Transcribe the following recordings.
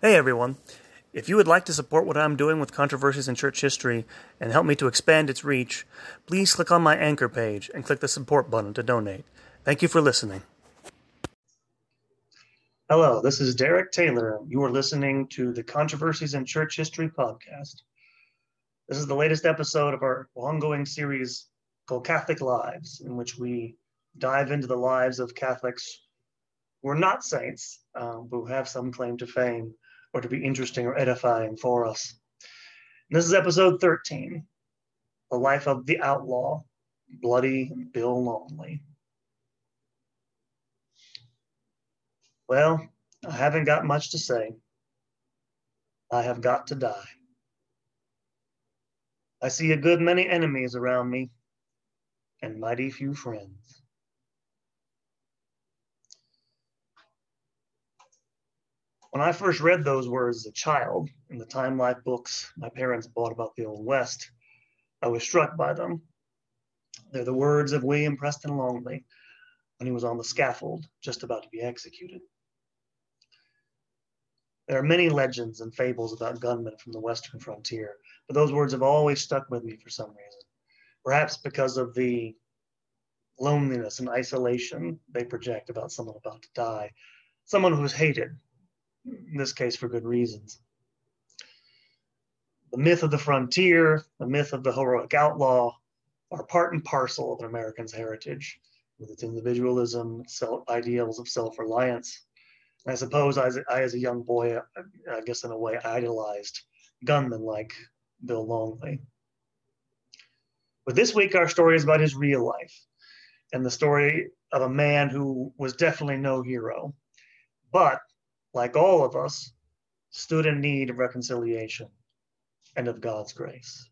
Hey everyone. If you would like to support what I'm doing with controversies in church history and help me to expand its reach, please click on my anchor page and click the support button to donate. Thank you for listening. Hello, this is Derek Taylor. You are listening to the Controversies in Church History podcast. This is the latest episode of our ongoing series called Catholic Lives, in which we dive into the lives of Catholics who are not saints, but who have some claim to fame or to be interesting or edifying for us. And this is episode 13 The Life of the Outlaw, Bloody Bill Longley. Well, I haven't got much to say. I have got to die. I see a good many enemies around me and mighty few friends. When I first read those words as a child in the Time Life books my parents bought about the Old West, I was struck by them. They're the words of William Preston Longley when he was on the scaffold, just about to be executed. There are many legends and fables about gunmen from the Western frontier, but those words have always stuck with me for some reason. Perhaps because of the loneliness and isolation they project about someone about to die, someone who's hated, in this case for good reasons. The myth of the frontier, the myth of the heroic outlaw, are part and parcel of an American's heritage, with its individualism, self, ideals of self reliance, I suppose I, I, as a young boy, I guess in a way, idolized gunmen like Bill Longley. But this week, our story is about his real life and the story of a man who was definitely no hero, but like all of us, stood in need of reconciliation and of God's grace.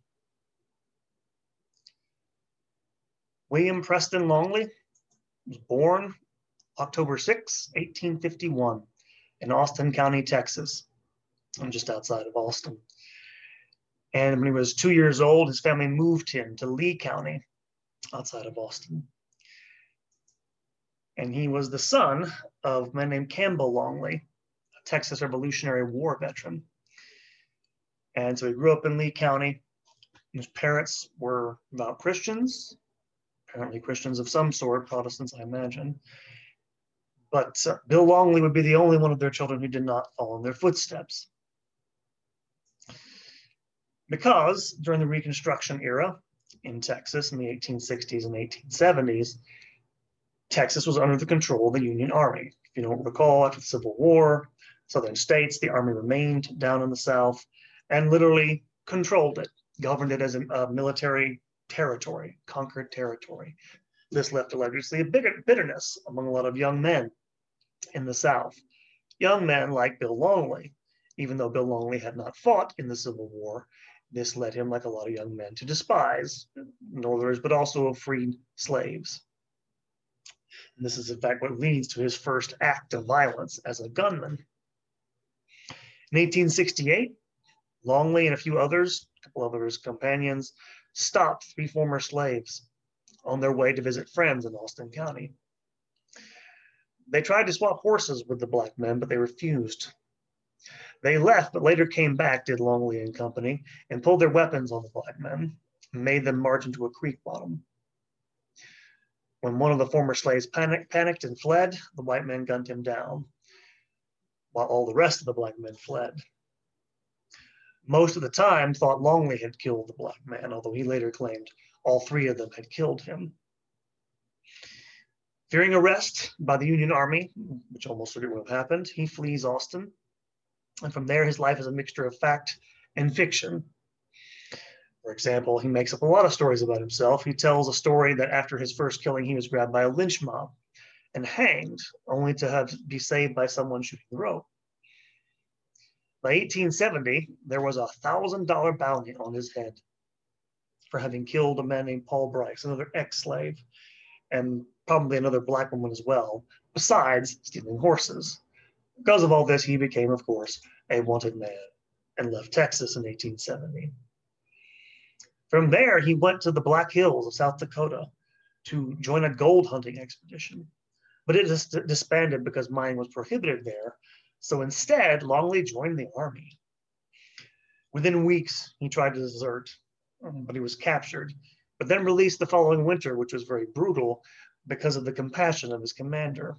William Preston Longley was born October 6, 1851, in Austin County, Texas. I'm just outside of Austin. And when he was two years old, his family moved him to Lee County, outside of Austin. And he was the son of a man named Campbell Longley, Texas Revolutionary War veteran. And so he grew up in Lee County. His parents were about Christians, apparently Christians of some sort, Protestants, I imagine. But uh, Bill Longley would be the only one of their children who did not follow in their footsteps. Because during the Reconstruction era in Texas in the 1860s and 1870s, Texas was under the control of the Union Army. If you don't recall, after the Civil War, southern states, the Army remained down in the South and literally controlled it, governed it as a, a military territory, conquered territory. This left allegedly a bitterness among a lot of young men in the South. Young men like Bill Longley, even though Bill Longley had not fought in the Civil War, this led him, like a lot of young men, to despise Northerners, but also freed slaves. And this is, in fact, what leads to his first act of violence as a gunman. In 1868, Longley and a few others, a couple of his companions, stopped three former slaves on their way to visit friends in Austin County. They tried to swap horses with the black men, but they refused. They left, but later came back, did Longley and Company, and pulled their weapons on the black men and made them march into a creek bottom. When one of the former slaves panic, panicked and fled, the white men gunned him down, while all the rest of the black men fled. Most of the time thought Longley had killed the black man, although he later claimed all three of them had killed him. Fearing arrest by the Union Army, which almost certainly would have happened, he flees Austin. And from there, his life is a mixture of fact and fiction. For example, he makes up a lot of stories about himself. He tells a story that after his first killing, he was grabbed by a lynch mob and hanged, only to have be saved by someone shooting the rope. By 1870, there was a thousand dollar bounty on his head for having killed a man named Paul Bryce, another ex-slave, and probably another black woman as well, besides stealing horses. Because of all this, he became, of course, a wanted man and left Texas in 1870. From there, he went to the Black Hills of South Dakota to join a gold hunting expedition. But it disbanded because mining was prohibited there, So instead, Longley joined the army. Within weeks, he tried to desert, um, but he was captured, but then released the following winter, which was very brutal because of the compassion of his commander.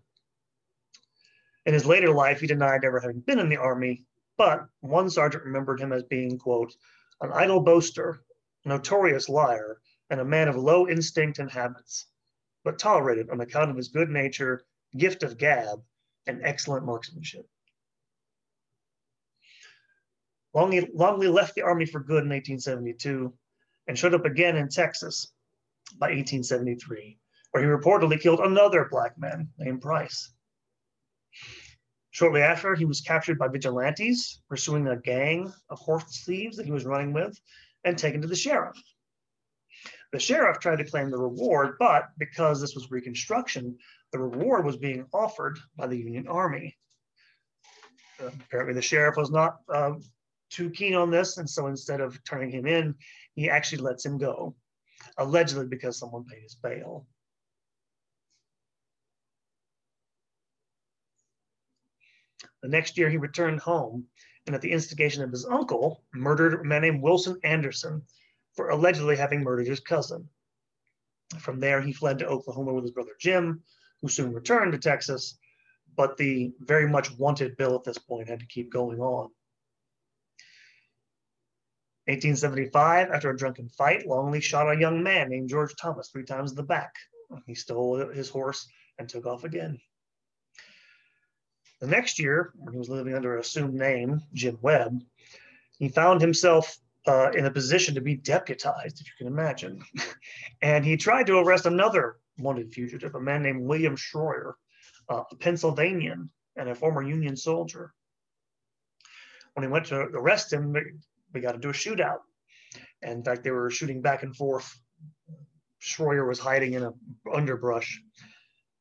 In his later life, he denied ever having been in the army, but one sergeant remembered him as being, quote, an idle boaster, notorious liar, and a man of low instinct and habits, but tolerated on account of his good nature, gift of gab, and excellent marksmanship. Longley, Longley left the army for good in 1872 and showed up again in Texas by 1873, where he reportedly killed another black man named Price. Shortly after, he was captured by vigilantes pursuing a gang of horse thieves that he was running with and taken to the sheriff. The sheriff tried to claim the reward, but because this was Reconstruction, the reward was being offered by the Union Army. Uh, apparently, the sheriff was not uh, too keen on this, and so instead of turning him in, he actually lets him go, allegedly because someone paid his bail. The next year, he returned home and, at the instigation of his uncle, murdered a man named Wilson Anderson for allegedly having murdered his cousin. From there, he fled to Oklahoma with his brother Jim, who soon returned to Texas, but the very much wanted bill at this point had to keep going on. 1875, after a drunken fight, Longley shot a young man named George Thomas three times in the back. He stole his horse and took off again. The next year, when he was living under an assumed name, Jim Webb, he found himself uh, in a position to be deputized, if you can imagine. and he tried to arrest another wanted fugitive, a man named William Schroyer, uh, a Pennsylvanian and a former Union soldier. When he went to arrest him, we got into a shootout. And in fact, they were shooting back and forth. Schroyer was hiding in a underbrush.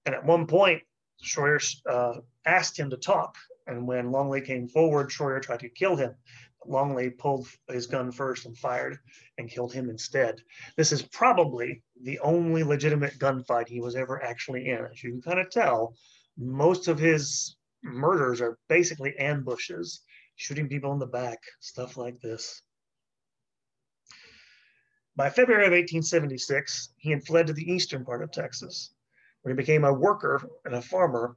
And at one point, Schroyer uh, asked him to talk. And when Longley came forward, Schroyer tried to kill him. Longley pulled his gun first and fired and killed him instead. This is probably the only legitimate gunfight he was ever actually in. As you can kind of tell, most of his murders are basically ambushes, shooting people in the back, stuff like this. By February of 1876, he had fled to the eastern part of Texas, where he became a worker and a farmer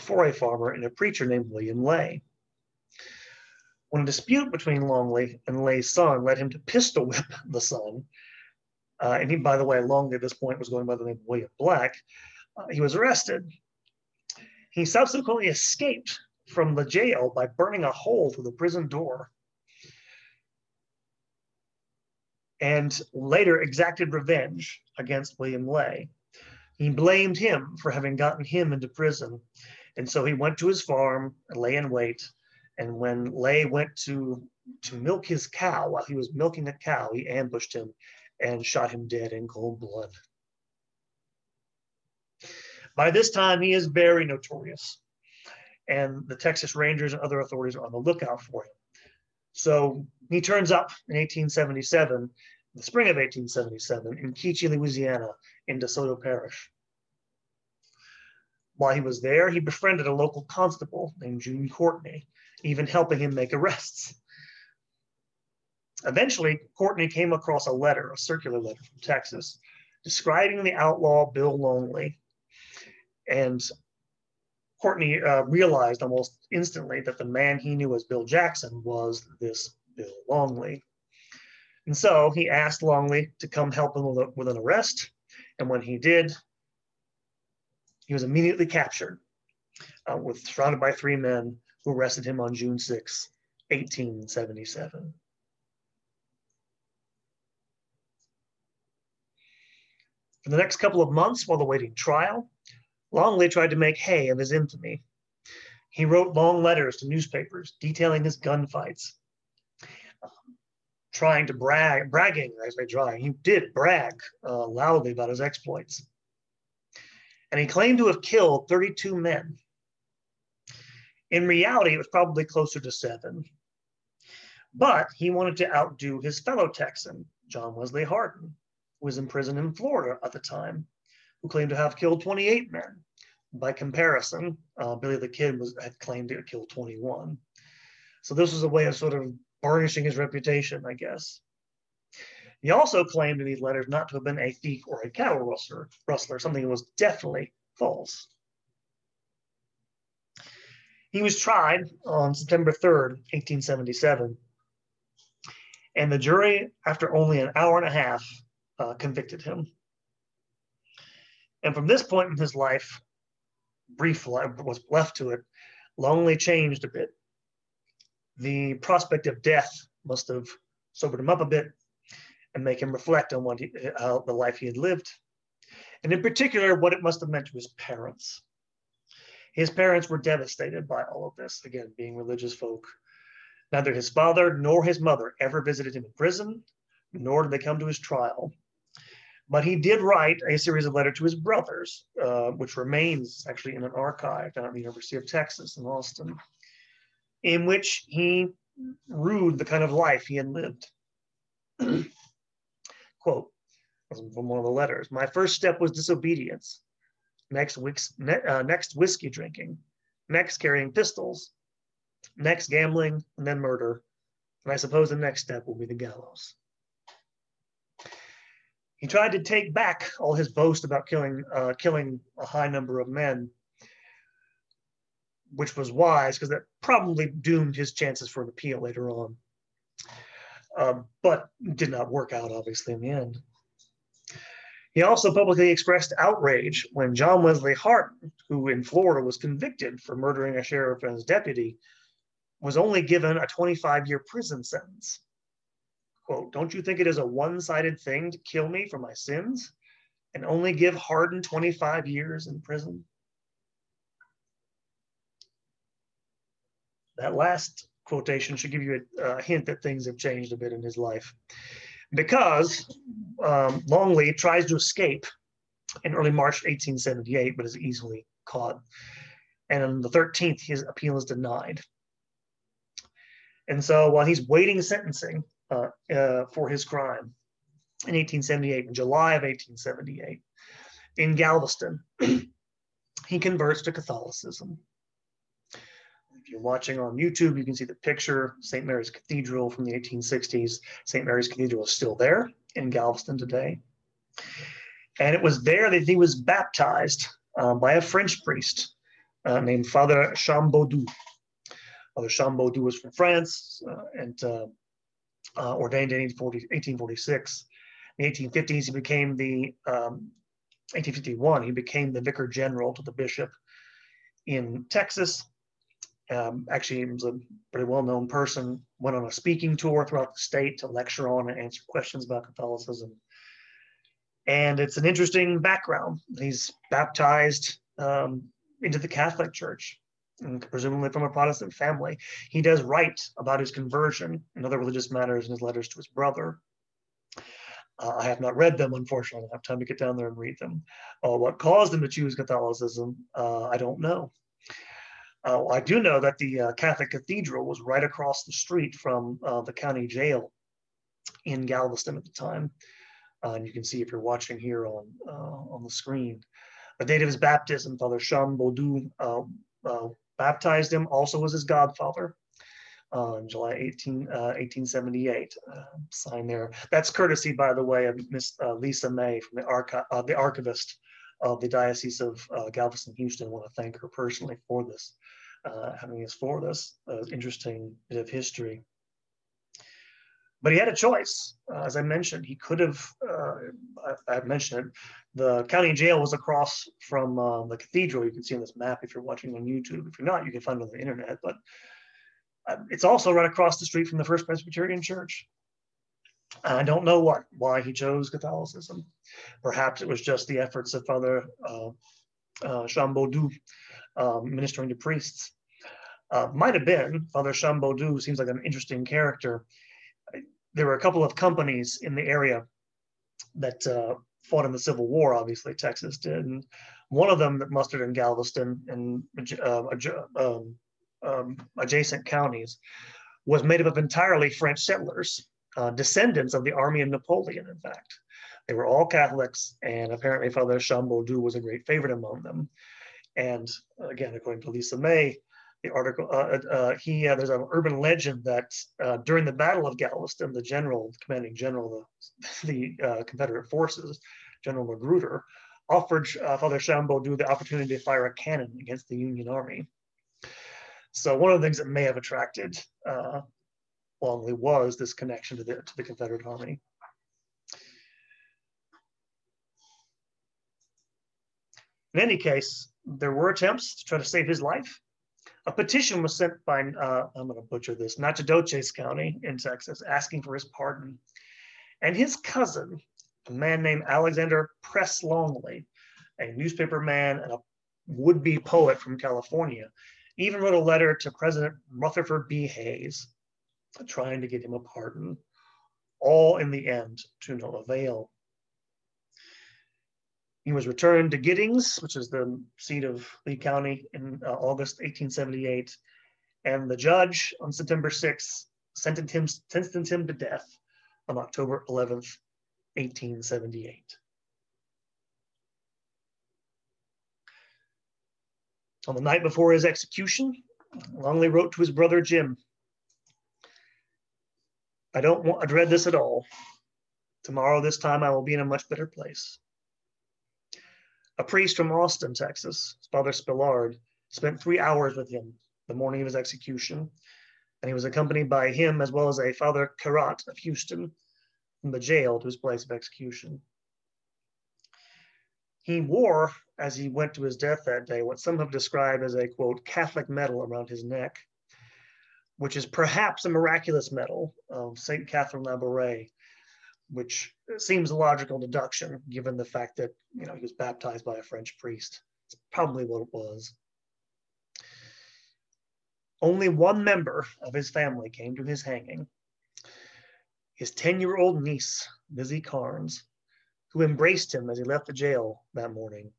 for a farmer and a preacher named William Lay. When a dispute between Longley and Lay's son led him to pistol whip the son, uh, and he, by the way, Longley at this point was going by the name of William Black, uh, he was arrested. He subsequently escaped from the jail by burning a hole through the prison door. And later exacted revenge against William Lay. He blamed him for having gotten him into prison. And so he went to his farm and lay in wait and when Lay went to to milk his cow, while he was milking a cow, he ambushed him and shot him dead in cold blood. By this time, he is very notorious, and the Texas Rangers and other authorities are on the lookout for him. So he turns up in 1877, the spring of 1877, in Keatchie, Louisiana, in DeSoto Parish. While he was there, he befriended a local constable named June Courtney, even helping him make arrests. Eventually, Courtney came across a letter, a circular letter from Texas, describing the outlaw Bill Longley. And Courtney uh, realized almost instantly that the man he knew as Bill Jackson was this Bill Longley. And so he asked Longley to come help him with, with an arrest. And when he did, he was immediately captured, uh, with surrounded by three men who arrested him on June 6, 1877. For the next couple of months while awaiting trial, Longley tried to make hay of his infamy. He wrote long letters to newspapers detailing his gunfights, trying to brag, bragging, as they try. He did brag uh, loudly about his exploits. And he claimed to have killed 32 men in reality, it was probably closer to seven. But he wanted to outdo his fellow Texan, John Wesley Hardin, who was in prison in Florida at the time, who claimed to have killed 28 men, by comparison, uh, Billy the Kid was had claimed to have killed 21. So this was a way of sort of burnishing his reputation, I guess. He also claimed in these letters not to have been a thief or a cattle rustler, rustler something that was definitely false. He was tried on September 3rd, 1877, and the jury, after only an hour and a half, uh, convicted him. And from this point in his life, brief life was left to it, Longley changed a bit. The prospect of death must have sobered him up a bit and make him reflect on what he, how the life he had lived, and in particular, what it must have meant to his parents. His parents were devastated by all of this, again, being religious folk. Neither his father nor his mother ever visited him in prison, nor did they come to his trial. But he did write a series of letters to his brothers, uh, which remains actually in an archive down at the University of Texas in Austin, in which he rued the kind of life he had lived. Quote from one of the letters My first step was disobedience. Next, ne uh, next whiskey drinking. Next, carrying pistols. Next, gambling, and then murder. And I suppose the next step will be the gallows. He tried to take back all his boast about killing, uh, killing a high number of men, which was wise because that probably doomed his chances for an appeal later on. Uh, but did not work out, obviously, in the end. He also publicly expressed outrage when John Wesley Hardin, who in Florida was convicted for murdering a sheriff and his deputy, was only given a 25 year prison sentence quote, don't you think it is a one-sided thing to kill me for my sins and only give Hardin 25 years in prison? That last quotation should give you a, a hint that things have changed a bit in his life. Because um, tries to escape in early March 1878, but is easily caught. And on the 13th, his appeal is denied. And so while he's waiting sentencing, uh, uh, for his crime in 1878, in July of 1878, in Galveston. he converts to Catholicism. You're watching on YouTube, you can see the picture, St. Mary's Cathedral from the 1860s. St. Mary's Cathedral is still there in Galveston today. And it was there that he was baptized um, by a French priest uh, named Father Chambodut. Father Chambodut was from France, uh, and uh, uh, ordained in 1846. In the 1850s, he became the, um, 1851, he became the vicar general to the bishop in Texas. Um, actually, he was a pretty well-known person, went on a speaking tour throughout the state to lecture on and answer questions about Catholicism. And it's an interesting background. He's baptized um, into the Catholic Church presumably from a Protestant family. He does write about his conversion and other religious matters in his letters to his brother. Uh, I have not read them, unfortunately. I don't have time to get down there and read them. Uh, what caused him to choose Catholicism, uh, I don't know. Uh, I do know that the uh, Catholic Cathedral was right across the street from uh, the county jail in Galveston at the time. and you can see if you're watching here on, on the screen. The date of his baptism, Father Chambodut baptized him, also was his godfather on July 18, uh, 1878. Uh, sign there. That's courtesy, by the way, of Miss uh, Lisa May from the, archi- uh, the archivist of the Diocese of uh, Galveston, Houston. I want to thank her personally for this, uh, having us for this interesting bit of history. But he had a choice, as I mentioned. He could have, I, I mentioned it, the county jail was across from uh, the cathedral. You can see on this map if you're watching on YouTube. If you're not, you can find it on the internet. But uh, it's also right across the street from the First Presbyterian Church. I don't know what why he chose Catholicism. Perhaps it was just the efforts of Father uh, uh, um, ministering to priests. Uh, might have been Father Chambodut seems like an interesting character. There were a couple of companies in the area that uh, fought in the Civil War, obviously, Texas did. And one of them that mustered in Galveston and uh, um, um, adjacent counties was made up of entirely French settlers, uh, descendants of the army of Napoleon, in fact. They were all Catholics, and apparently Father Chambodut was a great favorite among them. And again, according to Lisa May, the article, uh, uh, uh he uh, there's an urban legend that uh, during the Battle of Galveston, the general, the commanding general, the, the uh, Confederate forces, General Magruder, offered Father Chambodut the opportunity to fire a cannon against the Union Army. So one of the things that may have attracted Longley was this connection to the to the Confederate Army. In any case, there were attempts to try to save his life. A petition was sent by, uh, I'm going to butcher this, Nacogdoches County in Texas, asking for his pardon. And his cousin, a man named Alexander Press Longley, a newspaper man and a would-be poet from California, even wrote a letter to President Rutherford B. Hayes trying to get him a pardon, all in the end to no avail. He was returned to Giddings, which is the seat of Lee County, in uh, August 1878. And the judge on September 6th sentenced him, sentenced him to death on October 11th, 1878. On the night before his execution, Longley wrote to his brother Jim, I don't want, I dread this at all. Tomorrow, this time, I will be in a much better place. A priest from Austin, Texas, Father Spillard, spent three hours with him the morning of his execution, and he was accompanied by him as well as a Father Carat of Houston from the jail to his place of execution. He wore, as he went to his death that day, what some have described as a quote Catholic medal around his neck, which is perhaps a miraculous medal of Saint Catherine Labouré, which seems a logical deduction given the fact that you know he was baptized by a French priest. It's probably what it was. Only one member of his family came to his hanging. His 10-year-old niece, Lizzie Carnes, who embraced him as he left the jail that morning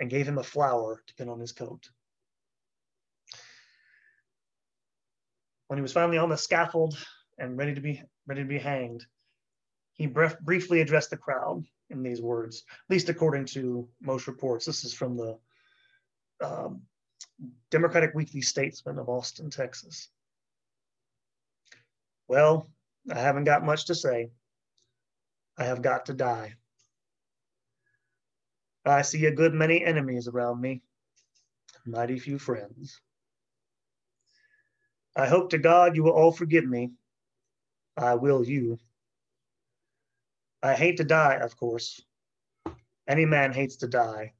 and gave him a flower to pin on his coat. When he was finally on the scaffold and ready to be ready to be hanged, he brief, briefly addressed the crowd in these words, at least according to most reports. This is from the um, Democratic Weekly Statesman of Austin, Texas. Well, I haven't got much to say. I have got to die. I see a good many enemies around me, mighty few friends. I hope to God you will all forgive me. I will you. I hate to die, of course. Any man hates to die.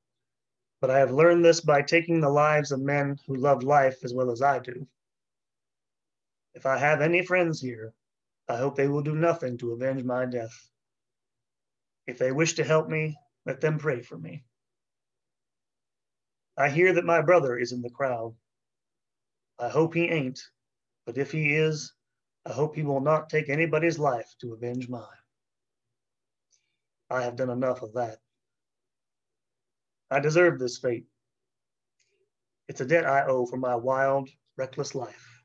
But I have learned this by taking the lives of men who love life as well as I do. If I have any friends here, I hope they will do nothing to avenge my death. If they wish to help me, let them pray for me. I hear that my brother is in the crowd. I hope he ain't, but if he is, I hope he will not take anybody's life to avenge mine. I have done enough of that. I deserve this fate. It's a debt I owe for my wild, reckless life.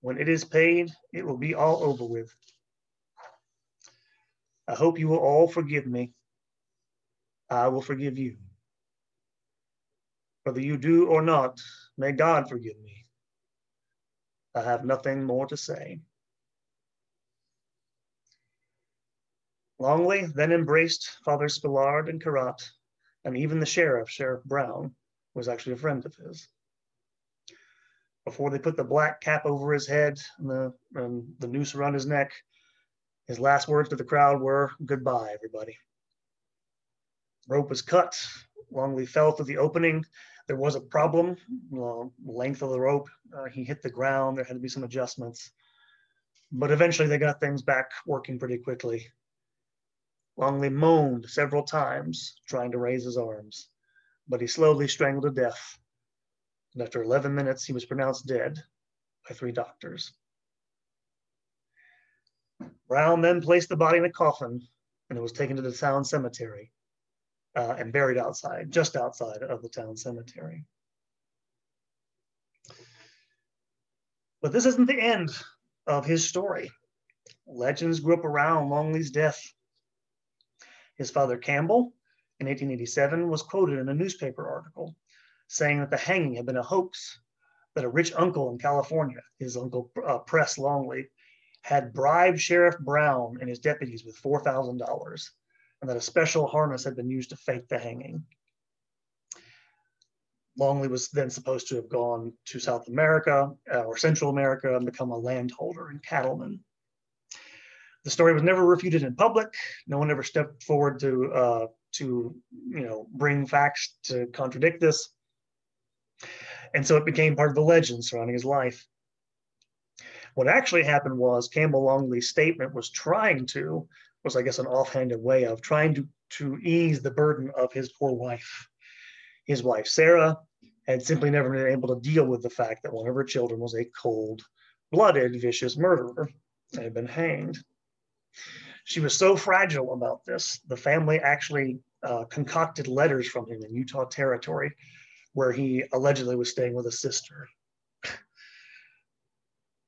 When it is paid, it will be all over with. I hope you will all forgive me. I will forgive you. Whether you do or not, may God forgive me. I have nothing more to say. Longley then embraced Father Spillard and Carat, and even the sheriff, Sheriff Brown, was actually a friend of his. Before they put the black cap over his head and the, and the noose around his neck, his last words to the crowd were, Goodbye, everybody. Rope was cut. Longley fell through the opening. There was a problem, length of the rope. Uh, he hit the ground. There had to be some adjustments. But eventually they got things back working pretty quickly. Longley moaned several times, trying to raise his arms, but he slowly strangled to death. And after 11 minutes, he was pronounced dead by three doctors. Brown then placed the body in a coffin and it was taken to the town cemetery uh, and buried outside, just outside of the town cemetery. But this isn't the end of his story. Legends grew up around Longley's death his father Campbell in 1887 was quoted in a newspaper article saying that the hanging had been a hoax, that a rich uncle in California, his uncle uh, Press Longley, had bribed Sheriff Brown and his deputies with $4,000, and that a special harness had been used to fake the hanging. Longley was then supposed to have gone to South America uh, or Central America and become a landholder and cattleman. The story was never refuted in public. No one ever stepped forward to uh, to you know bring facts to contradict this, and so it became part of the legend surrounding his life. What actually happened was Campbell Longley's statement was trying to was I guess an offhanded way of trying to to ease the burden of his poor wife. His wife Sarah had simply never been able to deal with the fact that one of her children was a cold blooded, vicious murderer and had been hanged. She was so fragile about this, the family actually uh, concocted letters from him in Utah Territory where he allegedly was staying with a sister.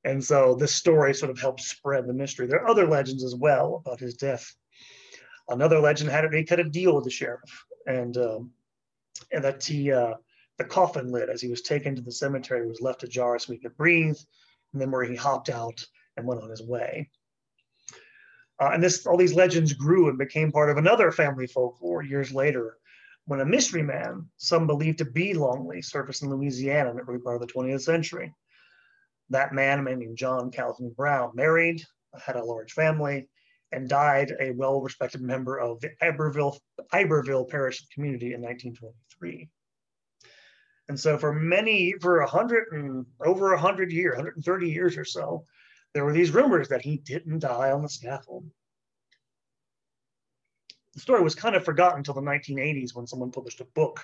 And so this story sort of helped spread the mystery. There are other legends as well about his death. Another legend had it he cut a deal with the sheriff, and um, and that he uh, the coffin lid as he was taken to the cemetery was left ajar so he could breathe, and then where he hopped out and went on his way. Uh, and this, all these legends grew and became part of another family folklore years later, when a mystery man, some believed to be Longley, surfaced in Louisiana in the early part of the 20th century. That man, named John Calhoun Brown, married, had a large family, and died a well-respected member of the Iberville, Iberville Parish community in 1923. And so for many, for a hundred and over a hundred years, 130 years or so, there were these rumors that he didn't die on the scaffold. The story was kind of forgotten until the 1980s when someone published a book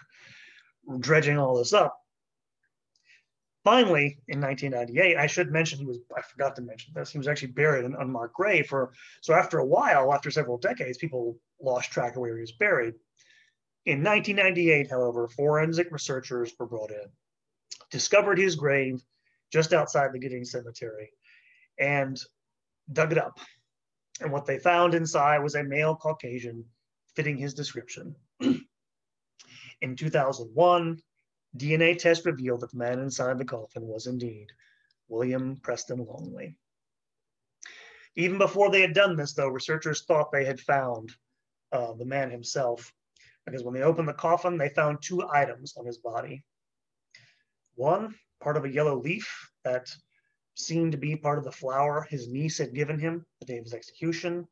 dredging all this up. Finally, in 1998, I should mention he was, I forgot to mention this, he was actually buried in an unmarked grave for, so after a while, after several decades, people lost track of where he was buried. In 1998, however, forensic researchers were brought in, discovered his grave just outside the Giddings Cemetery, and dug it up. And what they found inside was a male Caucasian fitting his description. in 2001, DNA test revealed that the man inside the coffin was indeed William Preston Longley. Even before they had done this, though, researchers thought they had found uh, the man himself because when they opened the coffin, they found two items on his body. One, part of a yellow leaf that seemed to be part of the flower his niece had given him the day of his execution,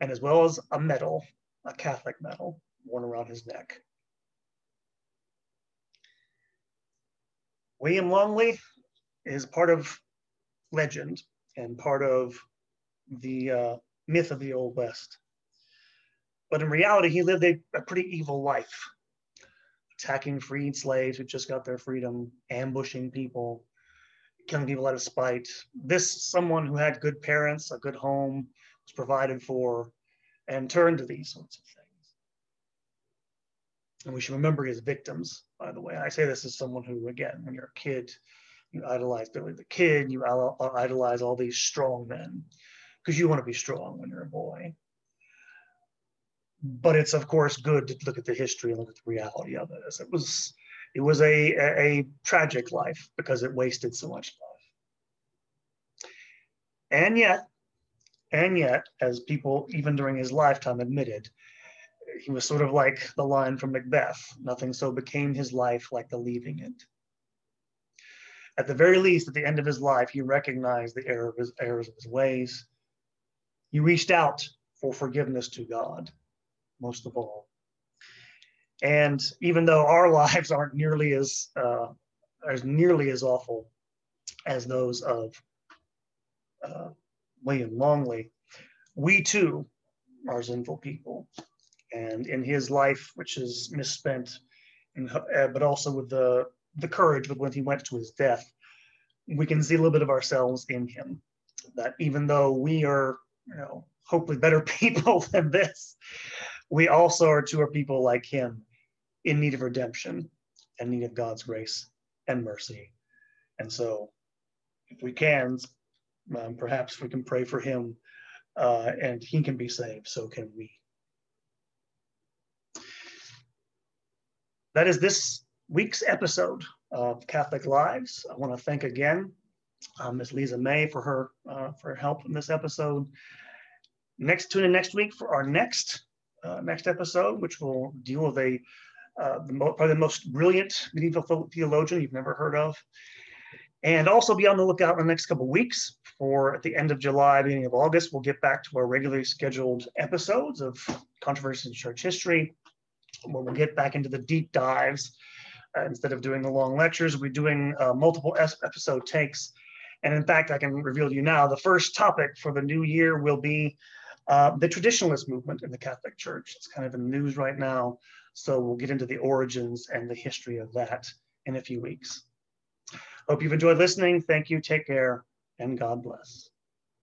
and as well as a medal, a Catholic medal, worn around his neck. William Longley is part of legend and part of the uh, myth of the Old West. But in reality, he lived a, a pretty evil life, attacking freed slaves who just got their freedom, ambushing people, killing people out of spite. This someone who had good parents, a good home, was provided for, and turned to these sorts of things. And we should remember his victims, by the way. I say this as someone who, again, when you're a kid, you idolize Billy the Kid, you uh, idolize all these strong men because you want to be strong when you're a boy but it's of course good to look at the history and look at the reality of it. It was, it was a, a, a tragic life because it wasted so much life. And yet, and yet, as people even during his lifetime admitted, he was sort of like the line from Macbeth: "Nothing so became his life like the leaving it." At the very least, at the end of his life, he recognized the error of his errors of his ways. He reached out for forgiveness to God most of all. And even though our lives aren't nearly as uh, as nearly as awful as those of uh, William Longley, we too are sinful people. And in his life, which is misspent, uh, but also with the the courage with when he went to his death, we can see a little bit of ourselves in him. That even though we are, you know, hopefully better people than this, we also are to our people like him in need of redemption and need of God's grace and mercy. And so, if we can, um, perhaps we can pray for him uh, and he can be saved, so can we. That is this week's episode of Catholic Lives. I want to thank again uh, Ms. Lisa May for her uh, for her help in this episode. Next, tune in next week for our next uh, next episode, which will deal with a uh, the mo- probably the most brilliant medieval theologian you've never heard of. And also be on the lookout in the next couple weeks for at the end of July, beginning of August, we'll get back to our regularly scheduled episodes of Controversies in Church History, where we'll get back into the deep dives. Uh, instead of doing the long lectures, we'll be doing uh, multiple episode takes. And in fact, I can reveal to you now, the first topic for the new year will be uh, the traditionalist movement in the Catholic Church. It's kind of in the news right now. So we'll get into the origins and the history of that in a few weeks. Hope you've enjoyed listening. Thank you. Take care and God bless.